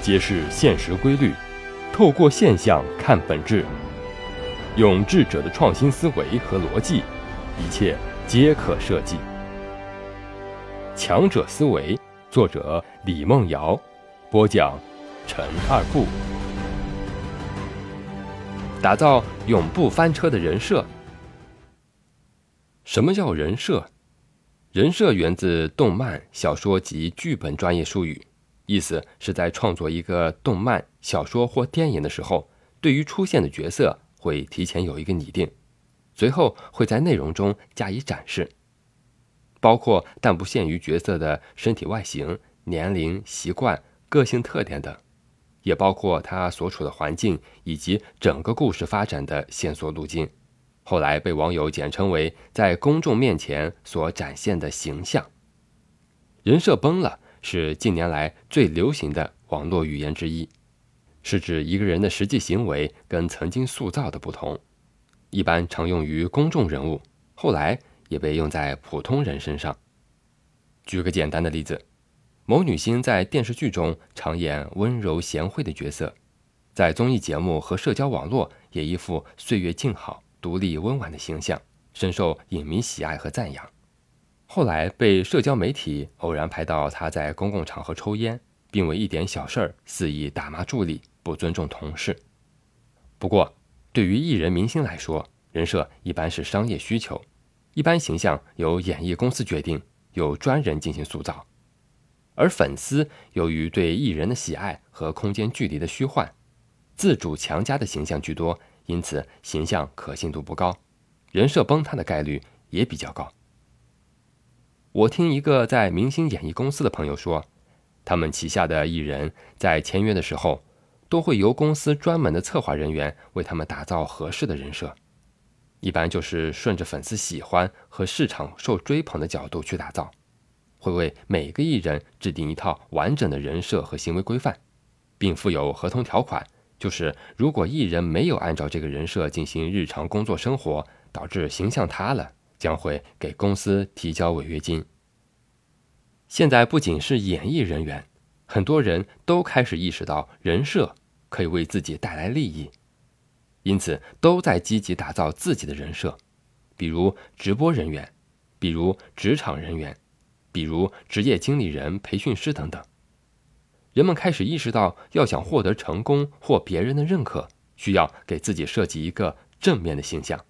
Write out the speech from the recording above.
揭示现实规律，透过现象看本质，用智者的创新思维和逻辑，一切皆可设计。强者思维，作者李梦瑶，播讲陈二步。打造永不翻车的人设。什么叫人设？人设源自动漫、小说及剧本专业术语，意思是在创作一个动漫、小说或电影的时候，对于出现的角色会提前有一个拟定，随后会在内容中加以展示，包括但不限于角色的身体外形、年龄、习惯、个性特点等，也包括他所处的环境以及整个故事发展的线索路径。后来被网友简称为在公众面前所展现的形象。人设崩了是近年来最流行的网络语言之一，是指一个人的实际行为跟曾经塑造的不同，一般常用于公众人物，后来也被用在普通人身上。举个简单的例子，某女星在电视剧中常演温柔贤惠的角色，在综艺节目和社交网络也一副岁月静好。独立温婉的形象深受影迷喜爱和赞扬，后来被社交媒体偶然拍到他在公共场合抽烟，并为一点小事儿肆意打骂助理，不尊重同事。不过，对于艺人明星来说，人设一般是商业需求，一般形象由演艺公司决定，由专人进行塑造，而粉丝由于对艺人的喜爱和空间距离的虚幻，自主强加的形象居多。因此，形象可信度不高，人设崩塌的概率也比较高。我听一个在明星演艺公司的朋友说，他们旗下的艺人，在签约的时候，都会由公司专门的策划人员为他们打造合适的人设，一般就是顺着粉丝喜欢和市场受追捧的角度去打造，会为每个艺人制定一套完整的人设和行为规范，并附有合同条款。就是，如果艺人没有按照这个人设进行日常工作生活，导致形象塌了，将会给公司提交违约金。现在不仅是演艺人员，很多人都开始意识到人设可以为自己带来利益，因此都在积极打造自己的人设，比如直播人员，比如职场人员，比如职业经理人、培训师等等。人们开始意识到，要想获得成功或别人的认可，需要给自己设计一个正面的形象。